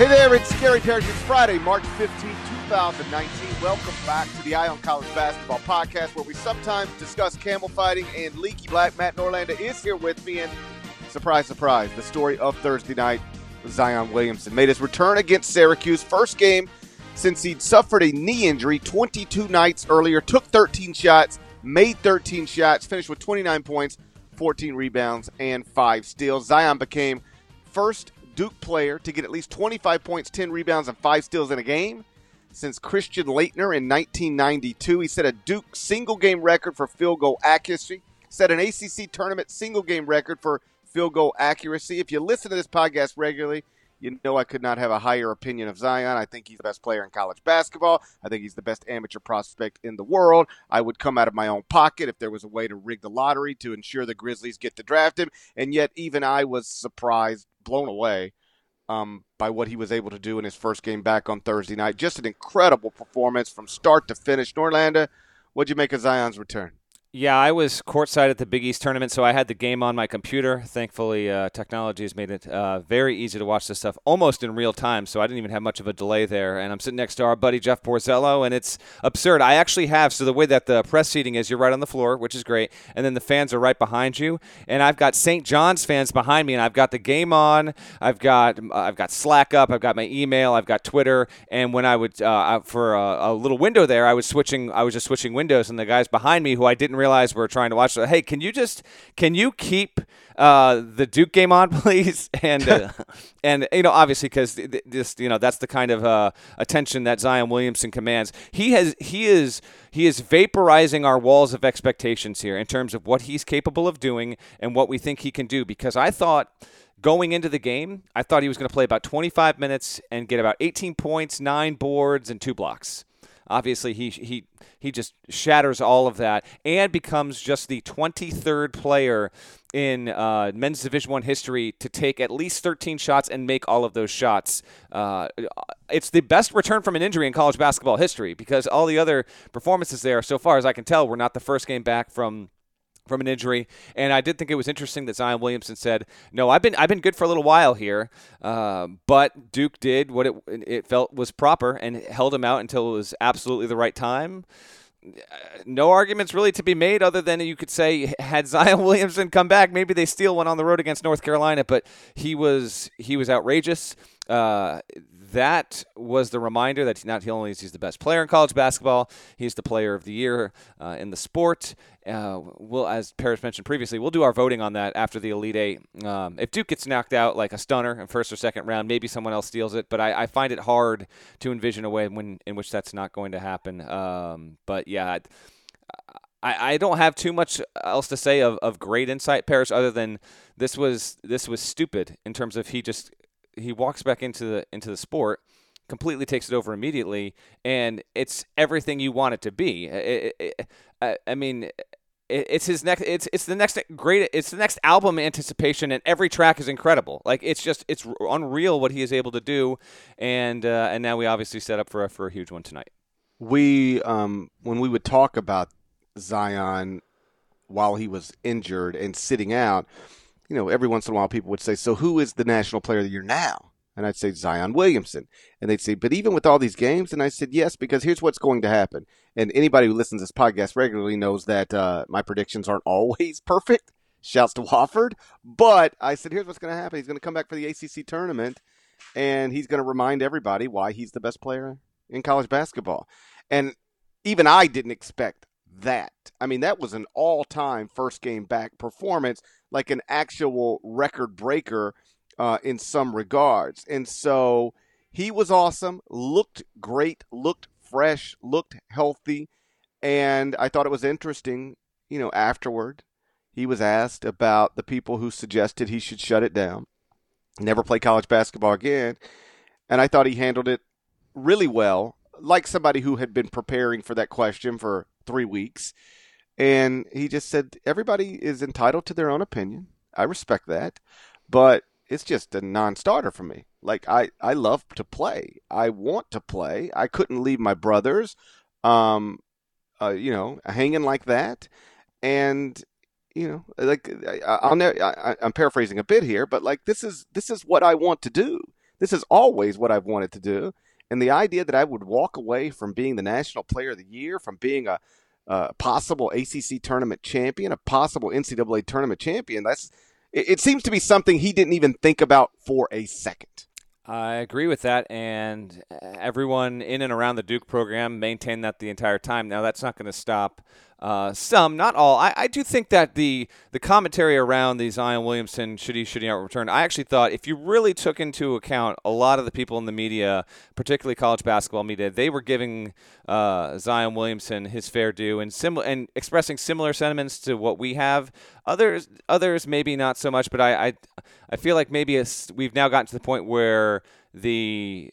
Hey there, it's Gary Parrish. It's Friday, March 15, 2019. Welcome back to the Eye on College Basketball Podcast, where we sometimes discuss camel fighting and leaky black. Matt Norlander is here with me, and surprise, surprise, the story of Thursday night, Zion Williamson made his return against Syracuse. First game since he'd suffered a knee injury 22 nights earlier, took 13 shots, made 13 shots, finished with 29 points, 14 rebounds, and 5 steals. Zion became first Duke player to get at least 25 points, 10 rebounds, and 5 steals in a game since Christian Laettner in 1992. He set a Duke single game record for field goal accuracy, set an ACC tournament single game record for field goal accuracy. If you listen to this podcast regularly, you know I could not have a higher opinion of Zion. I think he's the best player in college basketball. I think he's the best amateur prospect in the world. I would come out of my own pocket if there was a way to rig the lottery to ensure the Grizzlies get to draft him. And yet, even I was surprised, blown away um, by what he was able to do in his first game back on Thursday night. Just an incredible performance from start to finish. Norlander, what'd you make of Zion's return? Yeah, I was courtside at the Big East tournament, so I had the game on my computer. Thankfully, uh, technology has made it uh, very easy to watch this stuff almost in real time, so I didn't even have much of a delay there. And I'm sitting next to our buddy Jeff Borzello, and it's absurd. I actually have so the way that the press seating is, you're right on the floor, which is great, and then the fans are right behind you. And I've got St. John's fans behind me, and I've got the game on. I've got I've got Slack up. I've got my email. I've got Twitter. And when I would uh, for a, a little window there, I was switching. I was just switching windows, and the guys behind me, who I didn't realize we're trying to watch. So, hey, can you just can you keep uh, the Duke game on, please? And uh, and you know, obviously, because this you know, that's the kind of uh, attention that Zion Williamson commands. He has he is he is vaporizing our walls of expectations here in terms of what he's capable of doing and what we think he can do. Because I thought going into the game, I thought he was going to play about 25 minutes and get about 18 points, nine boards, and two blocks. Obviously, he he he just shatters all of that and becomes just the 23rd player in uh, men's Division One history to take at least 13 shots and make all of those shots. Uh, it's the best return from an injury in college basketball history because all the other performances there, so far as I can tell, were not the first game back from from an injury. And I did think it was interesting that Zion Williamson said, "No, I've been I've been good for a little while here, uh, but Duke did what it it felt was proper and held him out until it was absolutely the right time." no arguments really to be made other than you could say had Zion Williamson come back, maybe they steal one on the road against North Carolina, but he was he was outrageous. Uh, that was the reminder that not only is he the best player in college basketball, he's the player of the year uh, in the sport. Uh, we'll, as Parrish mentioned previously, we'll do our voting on that after the Elite Eight. Um, if Duke gets knocked out like a stunner in first or second round, maybe someone else steals it. But I, I find it hard to envision a way when, in which that's not going to happen. Um, but yeah. I, I don't have too much else to say of, of great insight, Parrish, other than this was this was stupid in terms of he just he walks back into the into the sport, completely takes it over immediately, and it's everything you want it to be. It, it, I, I mean, it's his next it's it's the next great it's the next album anticipation and every track is incredible like it's just it's unreal what he is able to do and uh, and now we obviously set up for a, for a huge one tonight we um when we would talk about Zion while he was injured and sitting out you know, every once in a while people would say, so who is the national player of the year now? And I'd say Zion Williamson. And they'd say, but even with all these games? And I said, yes, because here's what's going to happen. And anybody who listens to this podcast regularly knows that uh, my predictions aren't always perfect. Shouts to Wofford. But I said, here's what's going to happen. He's going to come back for the ACC tournament, and he's going to remind everybody why he's the best player in college basketball. And even I didn't expect that. I mean, that was an all time first game back performance like an actual record breaker uh, in some regards. And so he was awesome, looked great, looked fresh, looked healthy. And I thought it was interesting, you know, afterward, he was asked about the people who suggested he should shut it down, never play college basketball again. And I thought he handled it really well, like somebody who had been preparing for that question for three weeks. And he just said, everybody is entitled to their own opinion. I respect that. But it's just a non starter for me. Like, I, I love to play. I want to play. I couldn't leave my brothers, um, uh, you know, hanging like that. And, you know, like I'll never, I, I'm paraphrasing a bit here, but like this is this is what I want to do. This is always what I've wanted to do. And the idea that I would walk away from being the National Player of the Year, from being a, a possible ACC tournament champion, a possible NCAA tournament champion, that's it, it seems to be something he didn't even think about for a second. I agree with that, and uh, everyone in and around the Duke program maintained that the entire time. Now, that's not going to stop uh, some, not all. I, I do think that the the commentary around the Zion Williamson should he should he not return. I actually thought if you really took into account a lot of the people in the media, particularly college basketball media, they were giving uh, Zion Williamson his fair due and similar and expressing similar sentiments to what we have. Others others maybe not so much, but I I, I feel like maybe we've now gotten to the point where the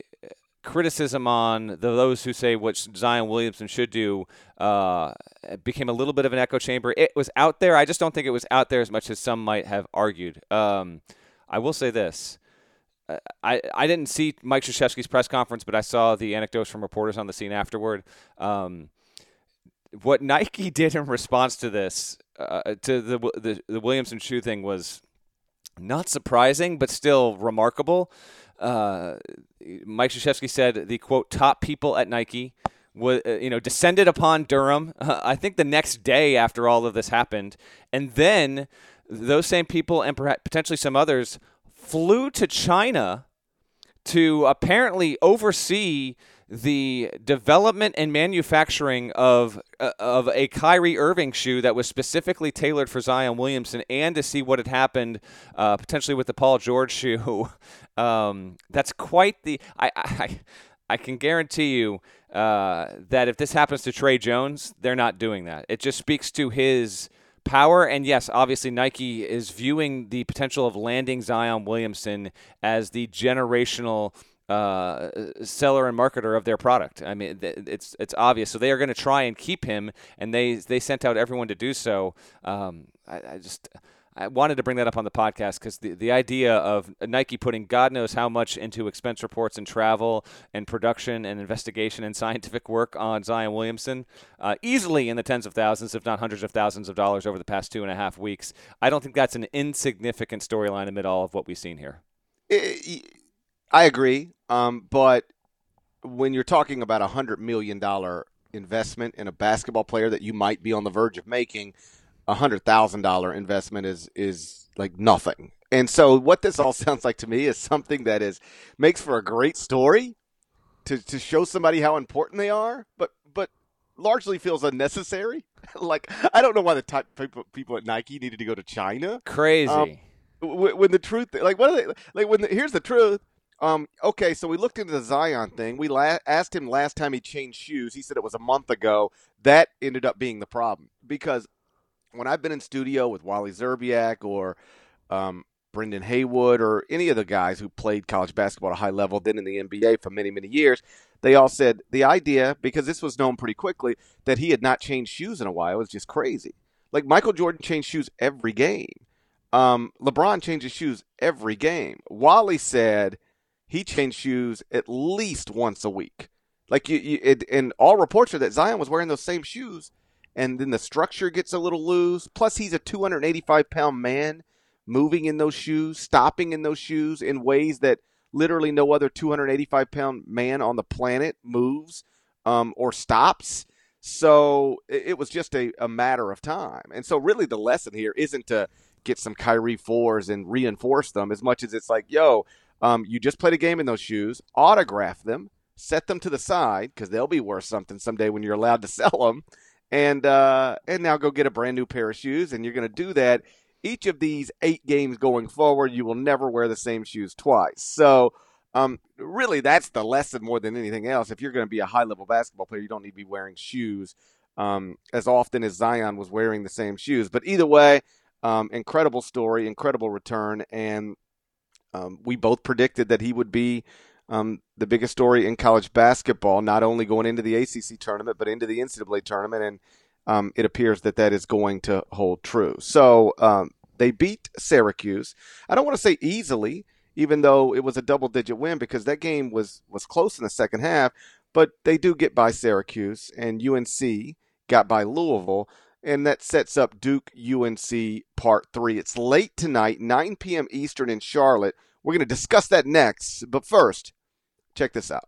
criticism on the, those who say what Zion Williamson should do uh, became a little bit of an echo chamber. It was out there. I just don't think it was out there as much as some might have argued. Um, I will say this. Uh, I, I didn't see Mike Krzyzewski's press conference, but I saw the anecdotes from reporters on the scene afterward. Um, what Nike did in response to this, uh, to the, the the Williamson shoe thing, was not surprising, but still remarkable. Uh, Mike Krzyzewski said the quote top people at Nike was uh, you know descended upon Durham. Uh, I think the next day after all of this happened, and then those same people and perhaps potentially some others flew to China to apparently oversee the development and manufacturing of uh, of a Kyrie Irving shoe that was specifically tailored for Zion Williamson, and to see what had happened uh, potentially with the Paul George shoe. Um, that's quite the. I, I I can guarantee you uh, that if this happens to Tre Jones, they're not doing that. It just speaks to his power. And yes, obviously, Nike is viewing the potential of landing Zion Williamson as the generational uh, seller and marketer of their product. I mean, it's it's obvious. So they are going to try and keep him, and they they sent out everyone to do so. Um, I, I, just. I wanted to bring that up on the podcast because the, the idea of Nike putting God knows how much into expense reports and travel and production and investigation and scientific work on Zion Williamson, uh, easily in the tens of thousands, if not hundreds of thousands of dollars over the past two and a half weeks. I don't think that's an insignificant storyline amid all of what we've seen here. I agree. Um, but when you're talking about a hundred million dollar investment in a basketball player that you might be on the verge of making, a hundred thousand dollar investment is is like nothing. And so what this all sounds like to me is something that is makes for a great story to to show somebody how important they are, but but largely feels unnecessary. like I don't know why the type people people at Nike needed to go to China. Crazy. Um, when the truth, like what are they like? When the, here's the truth um, okay, so we looked into the Zion thing. We la- asked him last time he changed shoes. He said it was a month ago. That ended up being the problem because when I've been in studio with Wally Szczerbiak or um, Brendan Haywood or any of the guys who played college basketball at a high level, then in the NBA for many, many years, they all said the idea, because this was known pretty quickly, that he had not changed shoes in a while was just crazy. Like Michael Jordan changed shoes every game. Um, LeBron changes his shoes every game. Wally said he changed shoes at least once a week. Like you, you it, and all reports are that Zion was wearing those same shoes, and then the structure gets a little loose. Plus, he's a 285 pound man moving in those shoes, stopping in those shoes in ways that literally no other 285 pound man on the planet moves um, or stops. So it, was just a, a matter of time. And so, really, the lesson here isn't to get some Kyrie fours and reinforce them as much as it's like, yo, um, you just played a game in those shoes, autograph them, set them to the side because they'll be worth something someday when you're allowed to sell them, and uh, and now go get a brand new pair of shoes. And you're going to do that each of these eight games going forward. You will never wear the same shoes twice. So. Um, really, that's the lesson more than anything else. If you're going to be a high level basketball player, you don't need to be wearing shoes um, as often as Zion was wearing the same shoes. But either way, um, incredible story, incredible return, and um, we both predicted that he would be um, the biggest story in college basketball, not only going into the ACC tournament, but into the NCAA tournament. And um, it appears that that is going to hold true. So um, they beat Syracuse. I don't want to say easily, even though it was a double digit win, because that game was, was close in the second half. But they do get by Syracuse, and UNC got by Louisville and that sets up Duke UNC Part 3. It's late tonight, 9 p.m. Eastern in Charlotte. We're going to discuss that next. But first, check this out.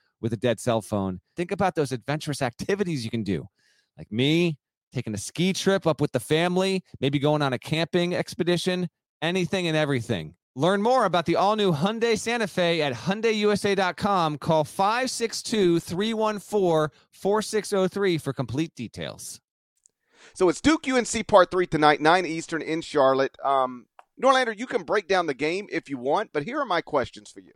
with a dead cell phone. Think about those adventurous activities you can do, like me taking a ski trip up with the family, maybe going on a camping expedition, anything and everything. Learn more about the all new Hyundai Santa Fe at HyundaiUSA.com. Call 562 314 4603 for complete details. So it's Duke UNC Part 3 tonight, 9 Eastern in Charlotte. Um, Norlander, you can break down the game if you want, but here are my questions for you.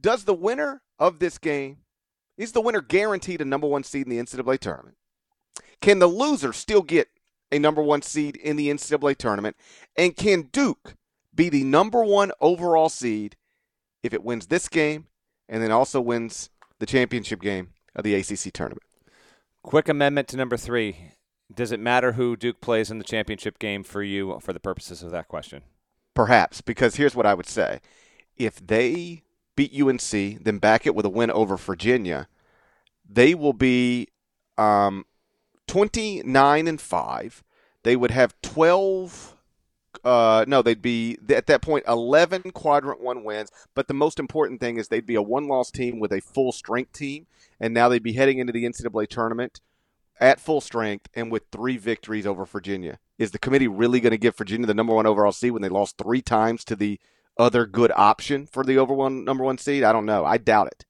Does the winner of this game, is the winner guaranteed a number one seed in the NCAA tournament? Can the loser still get a number one seed in the NCAA tournament? And can Duke be the number one overall seed if it wins this game and then also wins the championship game of the ACC tournament? Quick amendment to number three. Does it matter who Duke plays in the championship game for you for the purposes of that question? Perhaps, because here's what I would say. If they beat UNC, then back it with a win over Virginia, they will be um, 29 and 5. They would have 12 uh, no, they'd be at that point 11 quadrant one wins. But the most important thing is they'd be a one loss team with a full strength team. And now they'd be heading into the NCAA tournament at full strength and with three victories over Virginia. Is the committee really going to give Virginia the number one overall seed when they lost three times to the other good option for the over one number one seed? I don't know. I doubt it.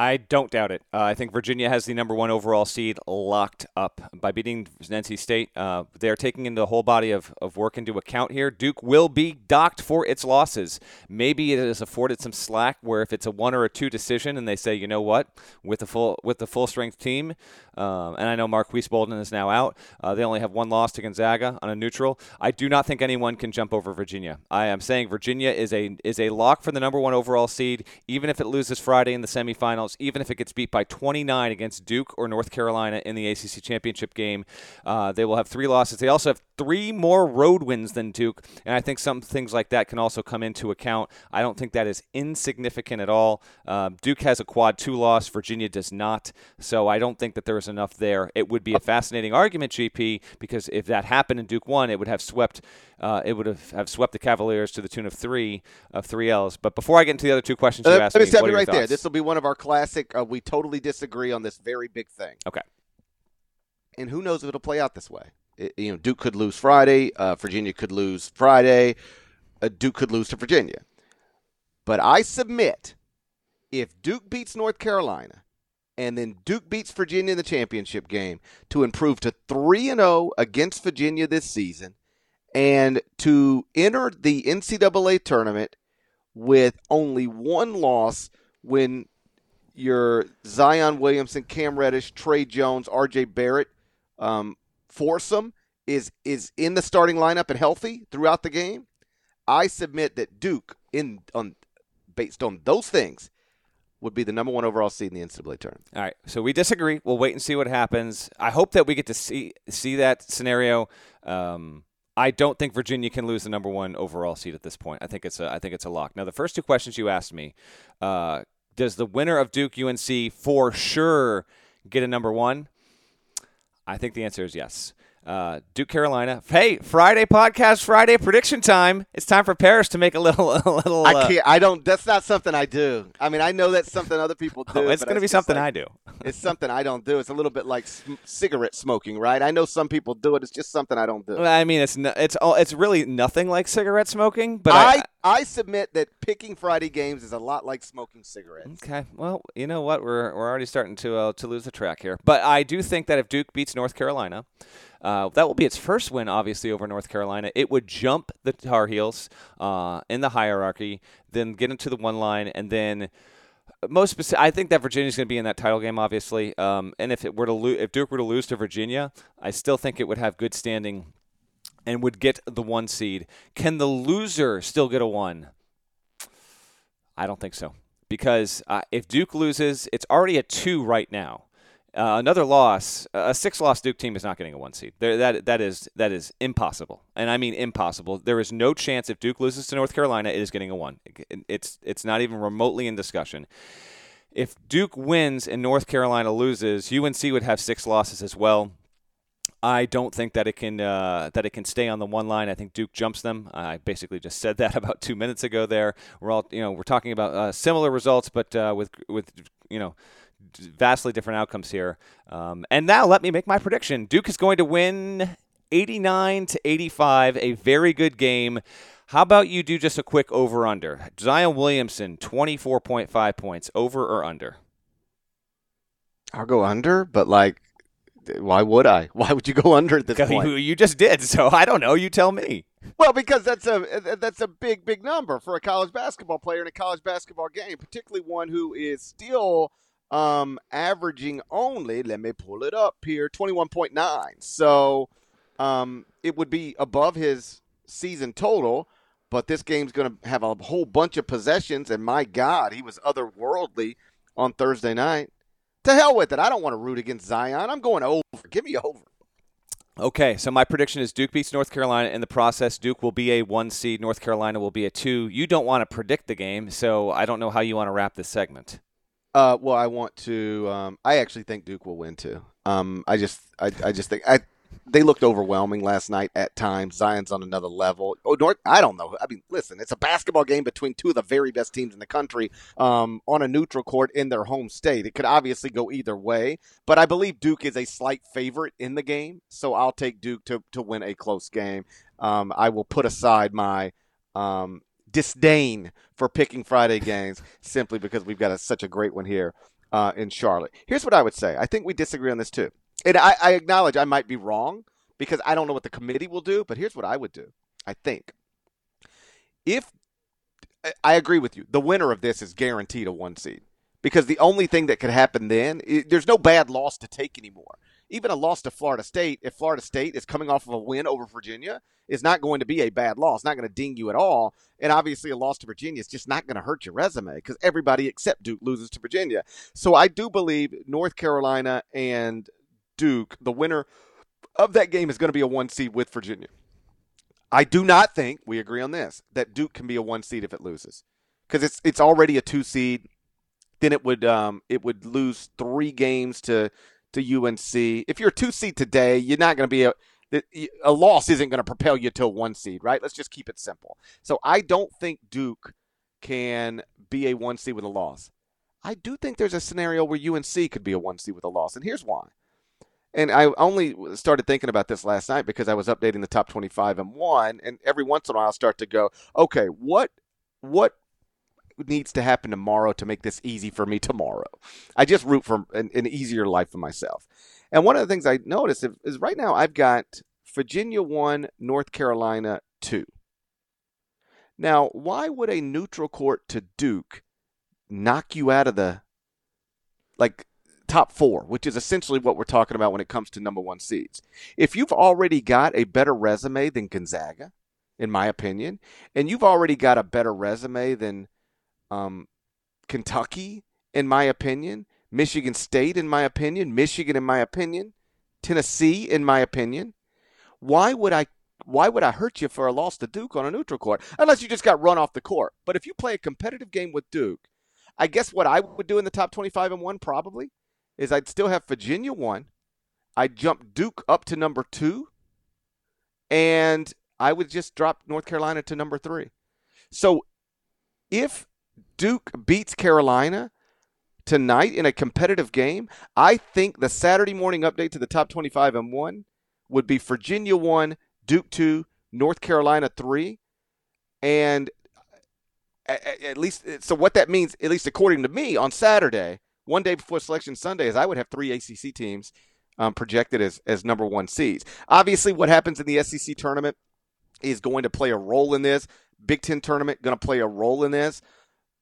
I don't doubt it. Uh, I think Virginia has the number one overall seed locked up by beating NC State. Uh, they are taking into the whole body of, of work into account here. Duke will be docked for its losses. Maybe it has afforded some slack where if it's a one or a two decision and they say, you know what, with the full with the full strength team, um, and I know Marques Bolden is now out. Uh, they only have one loss to Gonzaga on a neutral. I do not think anyone can jump over Virginia. I am saying Virginia is a is a lock for the number one overall seed, even if it loses Friday in the semifinals finals, even if it gets beat by 29 against Duke or North Carolina in the ACC championship game. Uh, they will have three losses. They also have three more road wins than Duke, and I think some things like that can also come into account. I don't think that is insignificant at all. Uh, Duke has a quad two loss, Virginia does not, so I don't think that there is enough there. It would be a fascinating argument, GP, because if that happened and Duke won, it would have swept. Uh, it would have, have swept the Cavaliers to the tune of three of three L's. But before I get into the other two questions you let, asked let me, stop you right there. This will be one of our classic. Uh, we totally disagree on this very big thing. Okay. And who knows if it'll play out this way? It, you know, Duke could lose Friday. Uh, Virginia could lose Friday. Uh, Duke could lose to Virginia. But I submit, if Duke beats North Carolina, and then Duke beats Virginia in the championship game to improve to 3 and 0 against Virginia this season and to enter the NCAA tournament with only one loss when your Zion Williamson, Cam Reddish, Tre Jones, RJ Barrett um, foursome is is in the starting lineup and healthy throughout the game. I submit that Duke, in on based on those things, would be the number one overall seed in the NCAA tournament. All right, so we disagree. We'll wait and see what happens. I hope that we get to see see that scenario. Um, I don't think Virginia can lose the number one overall seed at this point. I think it's a I think it's a lock. Now, the first two questions you asked me, uh, does the winner of Duke UNC for sure get a number one? I think the answer is yes. Uh, Duke Carolina. Hey, Friday podcast, Friday prediction time. It's time for Parrish to make a little, a little. I uh, can't. I don't. That's not something I do. I mean, I know that's something other people do. oh, it's going to be something like- I do. It's something I don't do. It's a little bit like sm- cigarette smoking, right? I know some people do it. It's just something I don't do. I mean, it's no, it's all, it's really nothing like cigarette smoking, but I, I, I submit that picking Friday games is a lot like smoking cigarettes. Okay. Well, you know what? We're we're already starting to uh, to lose the track here. But I do think that if Duke beats North Carolina, uh, that will be its first win, obviously, over North Carolina. It would jump the Tar Heels uh, in the hierarchy, then get into the one line, and then most speci- I think that Virginia's going to be in that title game, obviously. Um, and if it were to lo- if Duke were to lose to Virginia, I still think it would have good standing and would get the one seed. Can the loser still get a one? I don't think so because uh, if Duke loses, it's already a two right now. Uh, another loss, a six-loss Duke team is not getting a one seed. There, that that is that is impossible, and I mean impossible. There is no chance if Duke loses to North Carolina, it is getting a one. It- It's it's not even remotely in discussion. If Duke wins and North Carolina loses, UNC would have six losses as well. I don't think that it can uh, that it can stay on the one line. I think Duke jumps them. I basically just said that about two minutes ago. There, we're all you know we're talking about uh, similar results, but uh, with with you know vastly different outcomes here. Um, and now let me make my prediction. Duke is going to win 89 to 85, a very good game. How about you do just a quick over under? Zion Williamson 24.5 points, over or under? I'll go under, but like, why would I? Why would you go under at this point? You, you just did, so I don't know. You tell me. Well, because that's a that's a big big number for a college basketball player in a college basketball game, particularly one who is still um, averaging only. Let me pull it up here, twenty one point nine. So um, it would be above his season total. But this game's going to have a whole bunch of possessions, and my God, he was otherworldly on Thursday night. To hell with it. I don't want to root against Zion. I'm going over. Give me over. Okay, so my prediction is Duke beats North Carolina. In the process, Duke will be a one seed, North Carolina will be a two. You don't want to predict the game, so I don't know how you want to wrap this segment. Uh, well, I want to. Um, I actually think Duke will win too. Um, I just, I, I just think I, they looked overwhelming last night at times. Zion's on another level. Oh, North, I don't know. I mean, listen, it's a basketball game between two of the very best teams in the country um, on a neutral court in their home state. It could obviously go either way, but I believe Duke is a slight favorite in the game, so I'll take Duke to to win a close game. Um, I will put aside my um, disdain for picking Friday games simply because we've got a, such a great one here uh, in Charlotte. Here's what I would say. I think we disagree on this too. And I, I acknowledge I might be wrong because I don't know what the committee will do, but here's what I would do. I think if I agree with you, the winner of this is guaranteed a one seed because the only thing that could happen then, i there's no bad loss to take anymore. Even a loss to Florida State, if Florida State is coming off of a win over Virginia, is not going to be a bad loss, not going to ding you at all. And obviously, a loss to Virginia is just not going to hurt your resume because everybody except Duke loses to Virginia. So I do believe North Carolina and Duke, the winner of that game is going to be a one seed with Virginia. I do not think we agree on this that Duke can be a one seed if it loses because it's it's already a two seed. Then it would um it would lose three games to to UNC. If you're a two seed today, you're not going to be a a loss isn't going to propel you to a one seed, right? Let's just keep it simple. So I don't think Duke can be a one seed with a loss. I do think there's a scenario where UNC could be a one seed with a loss, and here's why. And I only started thinking about this last night because I was updating the top 25 and one, and every once in a while I'll start to go, okay, what what needs to happen tomorrow to make this easy for me tomorrow? I just root for an, an easier life for myself. And one of the things I noticed is, right now I've got Virginia one, North Carolina two. Now, why would a neutral court to Duke knock you out of the like top four, which is essentially what we're talking about when it comes to number one seeds. If you've already got a better resume than Gonzaga, in my opinion, and you've already got a better resume than um, Kentucky, in my opinion, Michigan State, in my opinion, Michigan, in my opinion, Tennessee, in my opinion, why would I? Why would I hurt you for a loss to Duke on a neutral court? Unless you just got run off the court. But if you play a competitive game with Duke, I guess what I would do in the top 25 and 1 probably is I'd still have Virginia one. I'd jump Duke up to number two, and I would just drop North Carolina to number three. So if Duke beats Carolina tonight in a competitive game, I think the Saturday morning update to the top 25 and one would be Virginia one, Duke two, North Carolina three, and at least so what that means, at least according to me, on Saturday, one day before Selection Sunday, is I would have three ACC teams um, projected as as number one seeds. Obviously, what happens in the SEC tournament is going to play a role in this. Big Ten tournament going to play a role in this,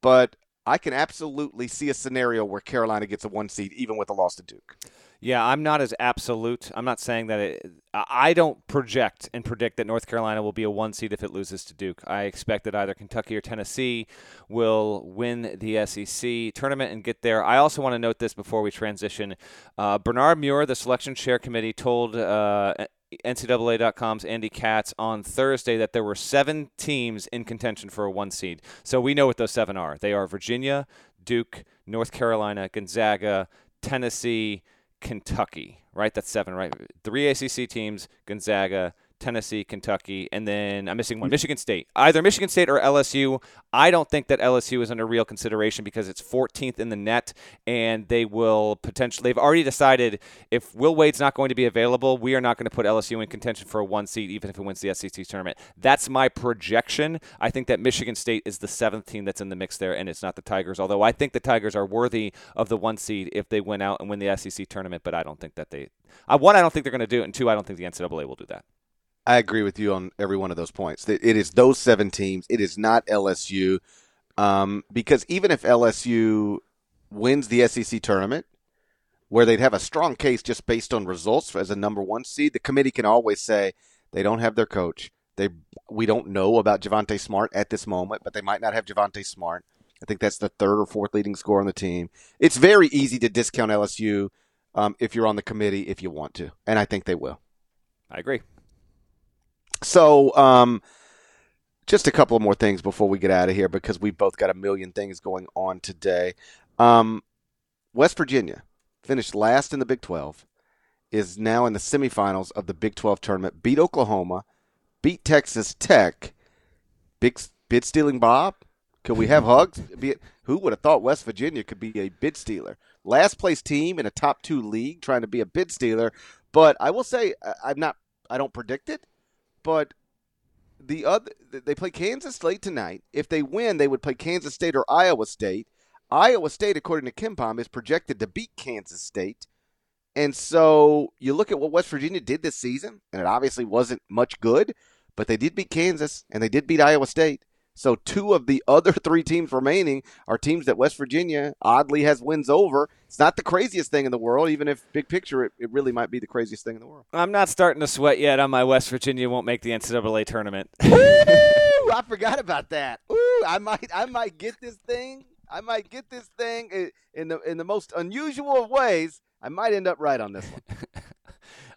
but I can absolutely see a scenario where Carolina gets a one seed even with a loss to Duke. Yeah, I'm not as absolute. I'm not saying that it, I don't project and predict that North Carolina will be a one seed if it loses to Duke. I expect that either Kentucky or Tennessee will win the SEC tournament and get there. I also want to note this before we transition. Uh, Bernard Muir, the selection chair committee, told uh, NCAA.com's Andy Katz on Thursday that there were seven teams in contention for a one seed. So we know what those seven are. They are Virginia, Duke, North Carolina, Gonzaga, Tennessee, Kentucky, right? That's seven, right? Three ACC teams, Gonzaga, Tennessee, Kentucky, and then I'm missing one, hmm. Michigan State. Either Michigan State or LSU. I don't think that LSU is under real consideration because it's 14th in the net, and they will potentially. They've already decided if Will Wade's not going to be available, we are not going to put LSU in contention for a one seed, even if it wins the SEC tournament. That's my projection. I think that Michigan State is the seventh team that's in the mix there, and it's not the Tigers. Although I think the Tigers are worthy of the one seed if they win out and win the SEC tournament, but I don't think that they. I, one, I don't think they're going to do it, and two, I don't think the NCAA will do that. I agree with you on every one of those points. It is those seven teams. It is not LSU. Um, because even if LSU wins the SEC tournament, where they'd have a strong case just based on results as a number one seed, the committee can always say they don't have their coach. They we don't know about Javonte Smart at this moment, but they might not have Javonte Smart. I think that's the third or fourth leading scorer on the team. It's very easy to discount LSU um, if you're on the committee if you want to, and I think they will. I agree. So, um, just a couple of more things before we get out of here because we've both got a million things going on today. Um, West Virginia finished last in the Big 12, is now in the semifinals of the Big 12 tournament, beat Oklahoma, beat Texas Tech. Big bid stealing Bob? Could we have hugs? Who would have thought West Virginia could be a bid stealer? Last place team in a top two league trying to be a bid stealer. But I will say, I'm not, I don't predict it but the other they play Kansas State tonight. If they win, they would play Kansas State or Iowa State. Iowa State, according to KenPom, is projected to beat Kansas State. And so you look at what West Virginia did this season, and it obviously wasn't much good, but they did beat Kansas and they did beat Iowa State. So two of the other three teams remaining are teams that West Virginia oddly has wins over. It's not the craziest thing in the world, even if big picture it, it really might be the craziest thing in the world. I'm not starting to sweat yet on my West Virginia won't make the NCAA tournament. Ooh, I forgot about that. Ooh, I might I might get this thing. I might get this thing eh, in the in the most unusual of ways. I might end up right on this one.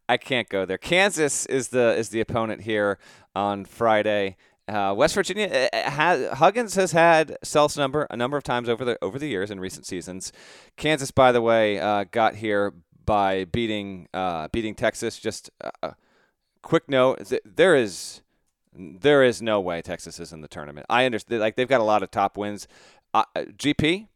I can't go there. Kansas is the is the opponent here on Friday. Uh, West Virginia uh, uh, has Huggins has had Self's number a number of times over the over the years in recent seasons. Kansas, by the way, uh, got here by beating uh, beating Texas. Just a quick note: there is there is no way Texas is in the tournament. I understand, like they've got a lot of top wins. Uh, GP,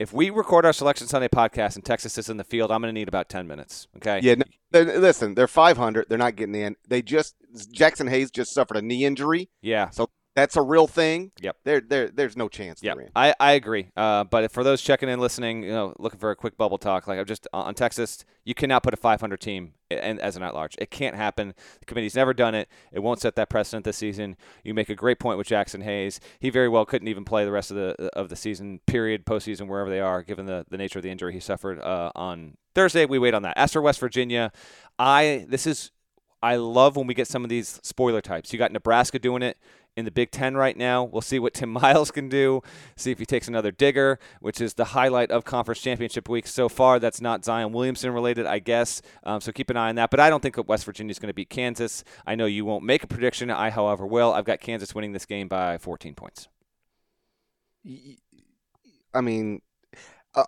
if we record our Selection Sunday podcast and Texas is in the field, I'm going to need about 10 minutes. Okay. Yeah. No, listen, they're 500. They're not getting in. They just, Jaxson Hayes just suffered a knee injury. Yeah. So that's a real thing. Yep. There, there, there's no chance. Yeah, I, I agree. Uh, but for those checking in, listening, you know, looking for a quick bubble talk, like I'm just on Texas, you cannot put a 500 team in, as an at-large. It can't happen. The committee's never done it. It won't set that precedent this season. You make a great point with Jaxson Hayes. He very well couldn't even play the rest of the of the season, period, postseason, wherever they are, given the, the nature of the injury he suffered uh, on Thursday. We wait on that. As for West Virginia, I this is I love when we get some of these spoiler types. You got Nebraska doing it in the Big Ten right now. We'll see what Tim Miles can do, see if he takes another digger, which is the highlight of Conference Championship Week so far. That's not Zion Williamson related, I guess. Um, so keep an eye on that. But I don't think West Virginia is going to beat Kansas. I know you won't make a prediction. I, however, will. I've got Kansas winning this game by 14 points. I mean, uh,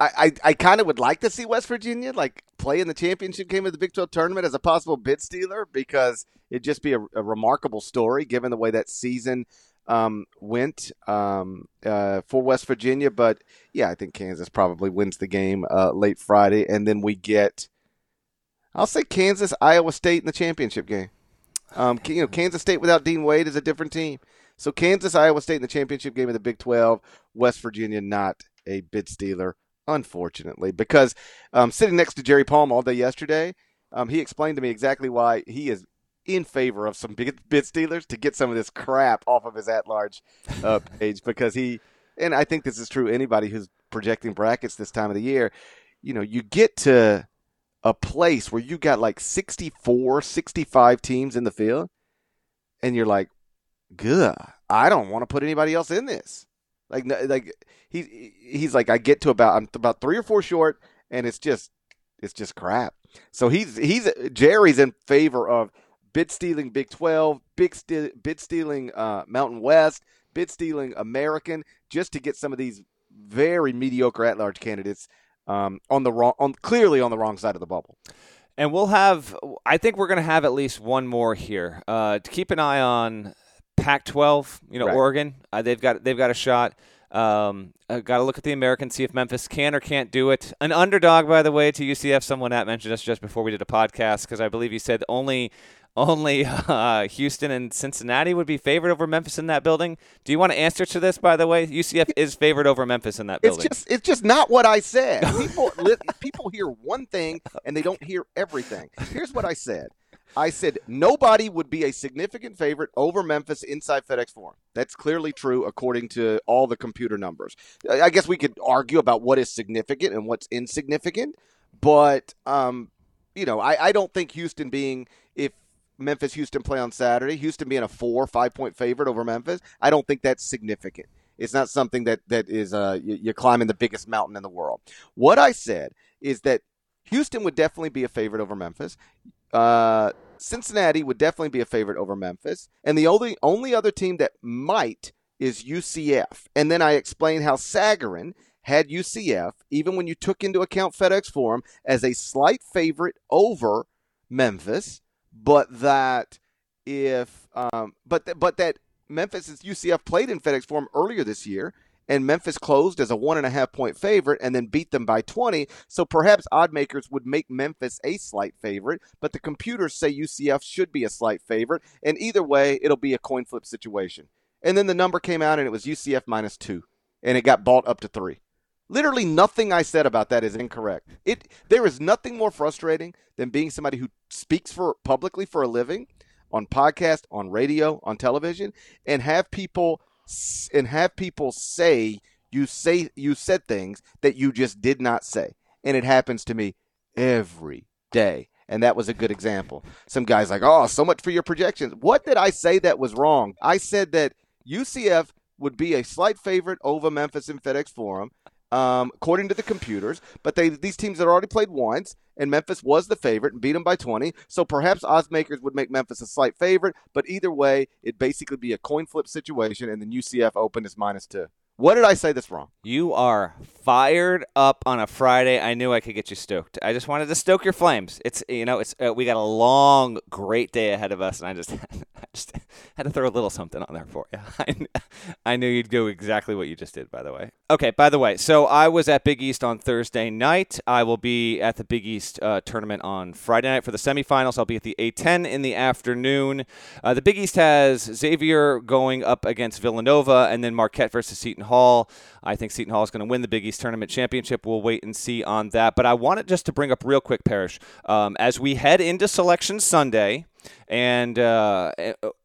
I, I, I kind of would like to see West Virginia like play in the championship game of the Big 12 tournament as a possible bid stealer because it'd just be a, a remarkable story given the way that season um, went um, uh, for West Virginia. But yeah, I think Kansas probably wins the game uh, late Friday, and then we get, I'll say Kansas, Iowa State in the championship game. Um, you know, Kansas State without Dean Wade is a different team. So Kansas, Iowa State in the championship game of the Big 12. West Virginia not a bid stealer unfortunately, because um, sitting next to Jerry Palm all day yesterday, um, he explained to me exactly why he is in favor of some big bid stealers to get some of this crap off of his at-large uh, page because he, and I think this is true. Anybody who's projecting brackets this time of the year, you know, you get to a place where you got like 64, 65 teams in the field, and you're like, good. I don't want to put anybody else in this. Like, like he he's like, I get to about I'm about three or four short, and it's just it's just crap. So he's he's Jerry's in favor of bid stealing Big Twelve, big bid stealing uh, Mountain West, bid stealing American, just to get some of these very mediocre at large candidates um, on the wrong on clearly on the wrong side of the bubble. And we'll have, I think we're going to have at least one more here. Uh, to keep an eye on Pac-12, you know, right. Oregon, uh, they've got they've got a shot. Um, got to look at the American, see if Memphis can or can't do it. An underdog, by the way, to UCF. Someone that mentioned us just before we did a podcast because I believe you said only only uh, Houston and Cincinnati would be favored over Memphis in that building. Do you want to answer to this? By the way, UCF is favored over Memphis in that building. It's just it's just not what I said. People people hear one thing and they don't hear everything. Here's what I said. I said nobody would be a significant favorite over Memphis inside FedEx Forum. That's clearly true according to all the computer numbers. I guess we could argue about what is significant and what's insignificant, but um, you know, I, I don't think Houston being if Memphis Houston play on Saturday, Houston being a four five point favorite over Memphis, I don't think that's significant. It's not something that that is uh, you're climbing the biggest mountain in the world. What I said is that Houston would definitely be a favorite over Memphis. Uh, Cincinnati would definitely be a favorite over Memphis, and the only only other team that might is UCF. And then I explained how Sagarin had UCF, even when you took into account FedEx Forum, as a slight favorite over Memphis, but that if um, but th- but that Memphis and UCF played in FedEx Forum earlier this year, and Memphis closed as a one and a half point favorite and then beat them by 20. So perhaps odd makers would make Memphis a slight favorite, but the computers say UCF should be a slight favorite. And either way, it'll be a coin flip situation. And then the number came out and it was UCF minus two, and it got bought up to three. Literally nothing I said about that is incorrect. It there is nothing more frustrating than being somebody who speaks for publicly for a living on podcast, on radio, on television, and have people and have people say you say you said things that you just did not say. And it happens to me every day. And that was a good example. Some guys like, "Oh, so much for your projections." What did I say that was wrong? I said that UCF would be a slight favorite over Memphis in FedEx Forum, um, according to the computers. But they these teams had already played once, and Memphis was the favorite and beat them by 20. So perhaps oddsmakers would make Memphis a slight favorite. But either way, it'd basically be a coin flip situation, and then UCF opened as minus two. What did I say that's wrong? You are fired up on a Friday. I knew I could get you stoked. I just wanted to stoke your flames. It's you know, it's uh, we got a long, great day ahead of us, and I just, I just had to throw a little something on there for you. I, I knew you'd do exactly what you just did. By the way. Okay. By the way, so I was at Big East on Thursday night. I will be at the Big East uh, tournament on Friday night for the semifinals. I'll be at the A10 in the afternoon. Uh, the Big East has Xavier going up against Villanova, and then Marquette versus Seton Hall. I think Seton Hall is going to win the Big East Tournament Championship. We'll wait and see on that. But I wanted just to bring up real quick, Parrish, um, as we head into Selection Sunday and uh,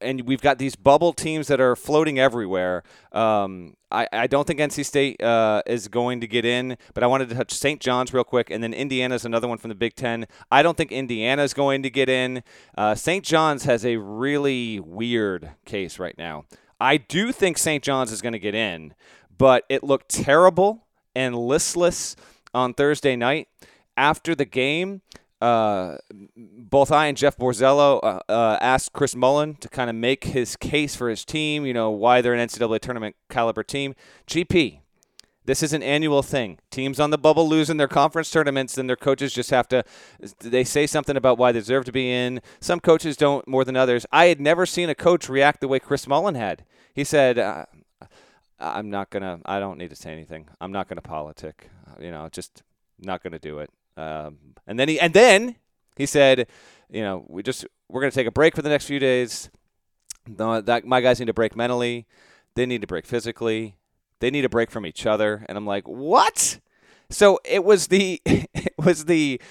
and we've got these bubble teams that are floating everywhere. Um, I, I don't think NC State uh, is going to get in, but I wanted to touch St. John's real quick, and then Indiana is another one from the Big Ten. I don't think Indiana is going to get in. Uh, St. John's has a really weird case right now. I do think St. John's is going to get in, but it looked terrible and listless on Thursday night. After the game, uh, both I and Jeff Borzello uh, uh, asked Chris Mullin to kind of make his case for his team, you know, why they're an NCAA tournament caliber team. GP, This is an annual thing. Teams on the bubble lose in their conference tournaments, then their coaches just have to. They say something about why they deserve to be in. Some coaches don't more than others. I had never seen a coach react the way Chris Mullin had. He said, uh, "I'm not gonna. I don't need to say anything. I'm not gonna politic. You know, just not gonna do it." Um, and then he and then he said, "You know, we just we're gonna take a break for the next few days. That my guys need to break mentally. They need to break physically." They need a break from each other. And I'm like, what? So it was the it was the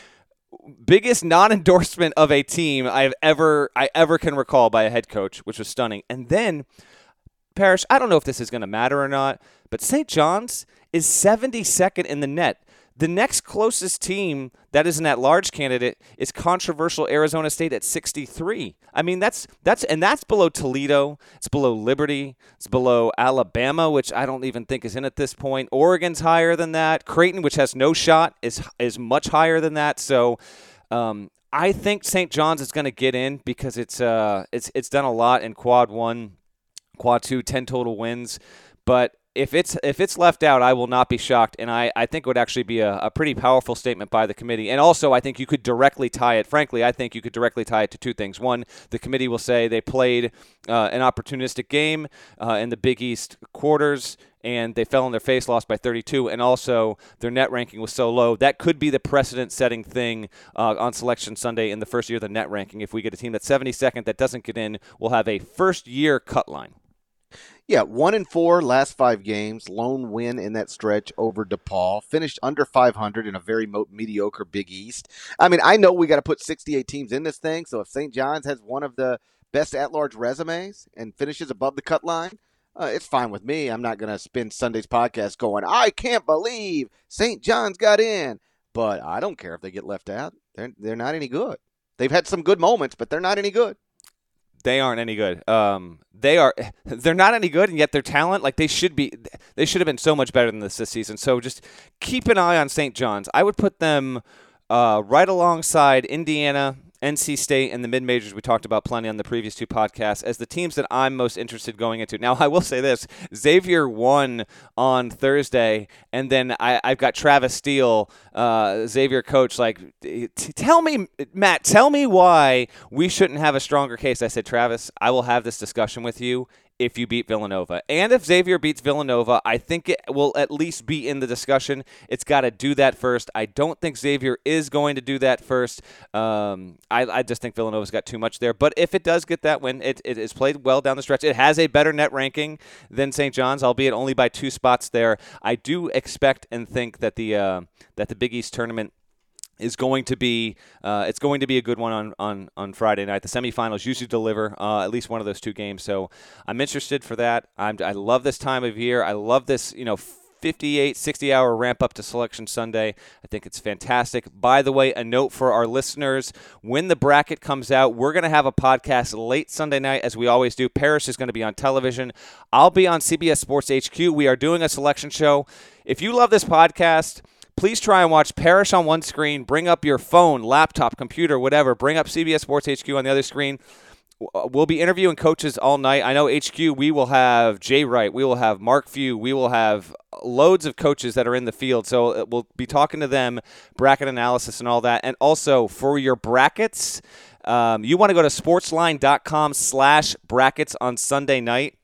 biggest non-endorsement of a team I've ever I ever can recall by a head coach, which was stunning. And then Parrish, I don't know if this is going to matter or not, but St. John's is 72nd in the net. The next closest team that is an at-large candidate is controversial Arizona State at 63. I mean, that's that's and that's below Toledo. It's below Liberty. It's below Alabama, which I don't even think is in at this point. Oregon's higher than that. Creighton, which has no shot, is is much higher than that. So. Um, I think St. John's is going to get in because it's uh it's it's done a lot in quad one, quad two, 10 total wins, but if it's if it's left out, I will not be shocked, and I, I think it would actually be a, a pretty powerful statement by the committee. And also, I think you could directly tie it. Frankly, I think you could directly tie it to two things. One, the committee will say they played uh, an opportunistic game uh, in the Big East quarters, and they fell on their face, lost by 32, and also their net ranking was so low. That could be the precedent-setting thing uh, on Selection Sunday in the first year of the net ranking. If we get a team that's 72nd that doesn't get in, we'll have a first-year cut line. Yeah, one and four last five games, lone win in that stretch over DePaul. Finished under 500 in a very mo- mediocre Big East. I mean, I know we got to put 68 teams in this thing, so if St. John's has one of the best at-large resumes and finishes above the cut line, uh, it's fine with me. I'm not going to spend Sunday's podcast going, I can't believe St. John's got in. But I don't care if they get left out. They're they're not any good. They've had some good moments, but they're not any good they aren't any good. Um, they are they're not any good, and yet their talent like they should be. They should have been so much better than this this season. So just keep an eye on St. John's. I would put them uh, right alongside Indiana NC State and the mid majors we talked about plenty on the previous two podcasts as the teams that I'm most interested going into. Now, I will say this Xavier won on Thursday, and then I, have got Travis Steele, uh, Xavier coach, like, tell me, Matt, tell me why we shouldn't have a stronger case. I said, Travis, I will have this discussion with you if you beat Villanova. And if Xavier beats Villanova, I think it will at least be in the discussion. It's got to do that first. I don't think Xavier is going to do that first. Um, I, I, just think Villanova's got too much there. But if it does get that win, it, it is played well down the stretch. It has a better net ranking than St. John's, albeit only by two spots there. I do expect and think that the uh, that the Big East tournament is going to be uh, it's going to be a good one on, on, on Friday night. The semifinals usually deliver uh, at least one of those two games, so I'm interested for that. I'm, I love this time of year. I love this you know 58 60 hour ramp up to selection Sunday. I think it's fantastic. By the way, a note for our listeners: when the bracket comes out, we're going to have a podcast late Sunday night, as we always do. Parrish is going to be on television. I'll be on CBS Sports HQ. We are doing a selection show. If you love this podcast please try and watch Parrish on one screen. Bring up your phone, laptop, computer, whatever. Bring up CBS Sports HQ on the other screen. Uh, we'll be interviewing coaches all night. I know HQ, we will have Jay Wright, we will have Mark Few, we will have loads of coaches that are in the field. So uh, we'll be talking to them, bracket analysis and all that. And also for your brackets, um, you want to go to sportsline.com slash brackets on Sunday night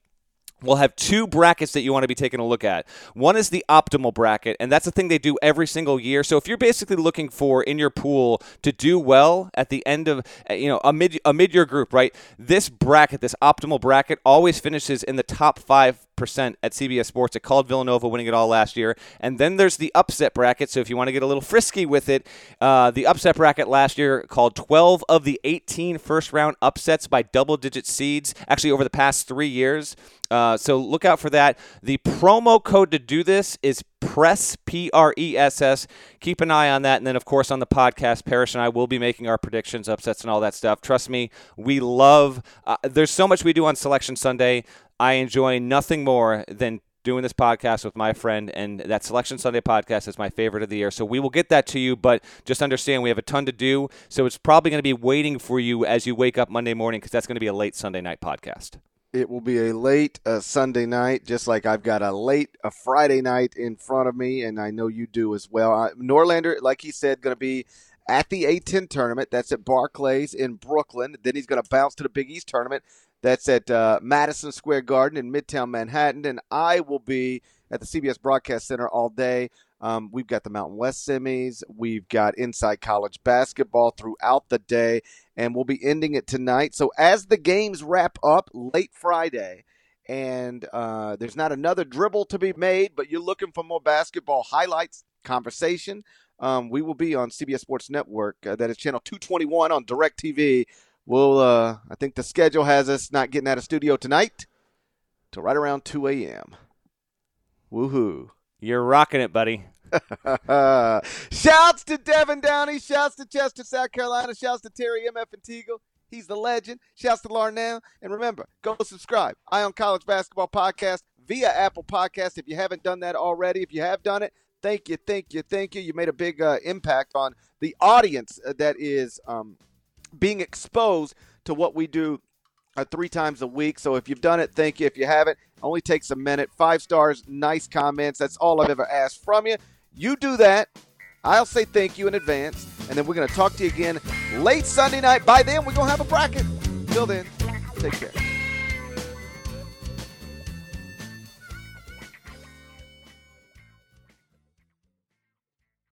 We'll have two brackets that you want to be taking a look at. One is the optimal bracket, and that's the thing they do every single year. So if you're basically looking for in your pool to do well at the end of uh, you know a mid a mid year group, right? This bracket, this optimal bracket, always finishes in the top five percent at CBS Sports. It called Villanova winning it all last year, and then there's the upset bracket. So if you want to get a little frisky with it, uh, the upset bracket last year called 12 of the 18 first round upsets by double digit seeds. Actually, over the past three years. Uh, so look out for that. The promo code to do this is press P R E S S. Keep an eye on that, and then of course on the podcast, Parrish and I will be making our predictions, upsets, and all that stuff. Trust me, we love. Uh, there's so much we do on Selection Sunday. I enjoy nothing more than doing this podcast with my friend, and that Selection Sunday podcast is my favorite of the year. So we will get that to you, but just understand we have a ton to do. So it's probably going to be waiting for you as you wake up Monday morning because that's going to be a late Sunday night podcast. It will be a late uh, Sunday night, just like I've got a late a Friday night in front of me, and I know you do as well. Uh, Norlander, like he said, going to be at the A10 tournament. That's at Barclays in Brooklyn. Then he's going to bounce to the Big East tournament. That's at uh, Madison Square Garden in Midtown Manhattan. And I will be at the CBS Broadcast Center all day. Um, we've got the Mountain West semis. We've got Inside College basketball throughout the day, and we'll be ending it tonight. So as the games wrap up late Friday, and uh, there's not another dribble to be made, but you're looking for more basketball highlights, conversation. Um, we will be on CBS Sports Network. Uh, that is channel 221 on DirecTV. We'll, uh, I think the schedule has us not getting out of studio tonight till right around 2 a.m. Woohoo. You're rocking it, buddy. shouts to Devin Downey. Shouts to Chester, South Carolina. Shouts to Terry M.F. and Teagle. He's the legend. Shouts to Larnell. And remember, go subscribe. Eye on College Basketball Podcast via Apple Podcast if you haven't done that already. If you have done it, thank you, thank you, thank you. You made a big uh, impact on the audience uh, that is um, being exposed to what we do uh, three times a week. So if you've done it, thank you. If you haven't, only takes a minute. Five stars, nice comments. That's all I've ever asked from you. You do that. I'll say thank you in advance, and then we're going to talk to you again late Sunday night. By then, we're going to have a bracket. Till then, take care.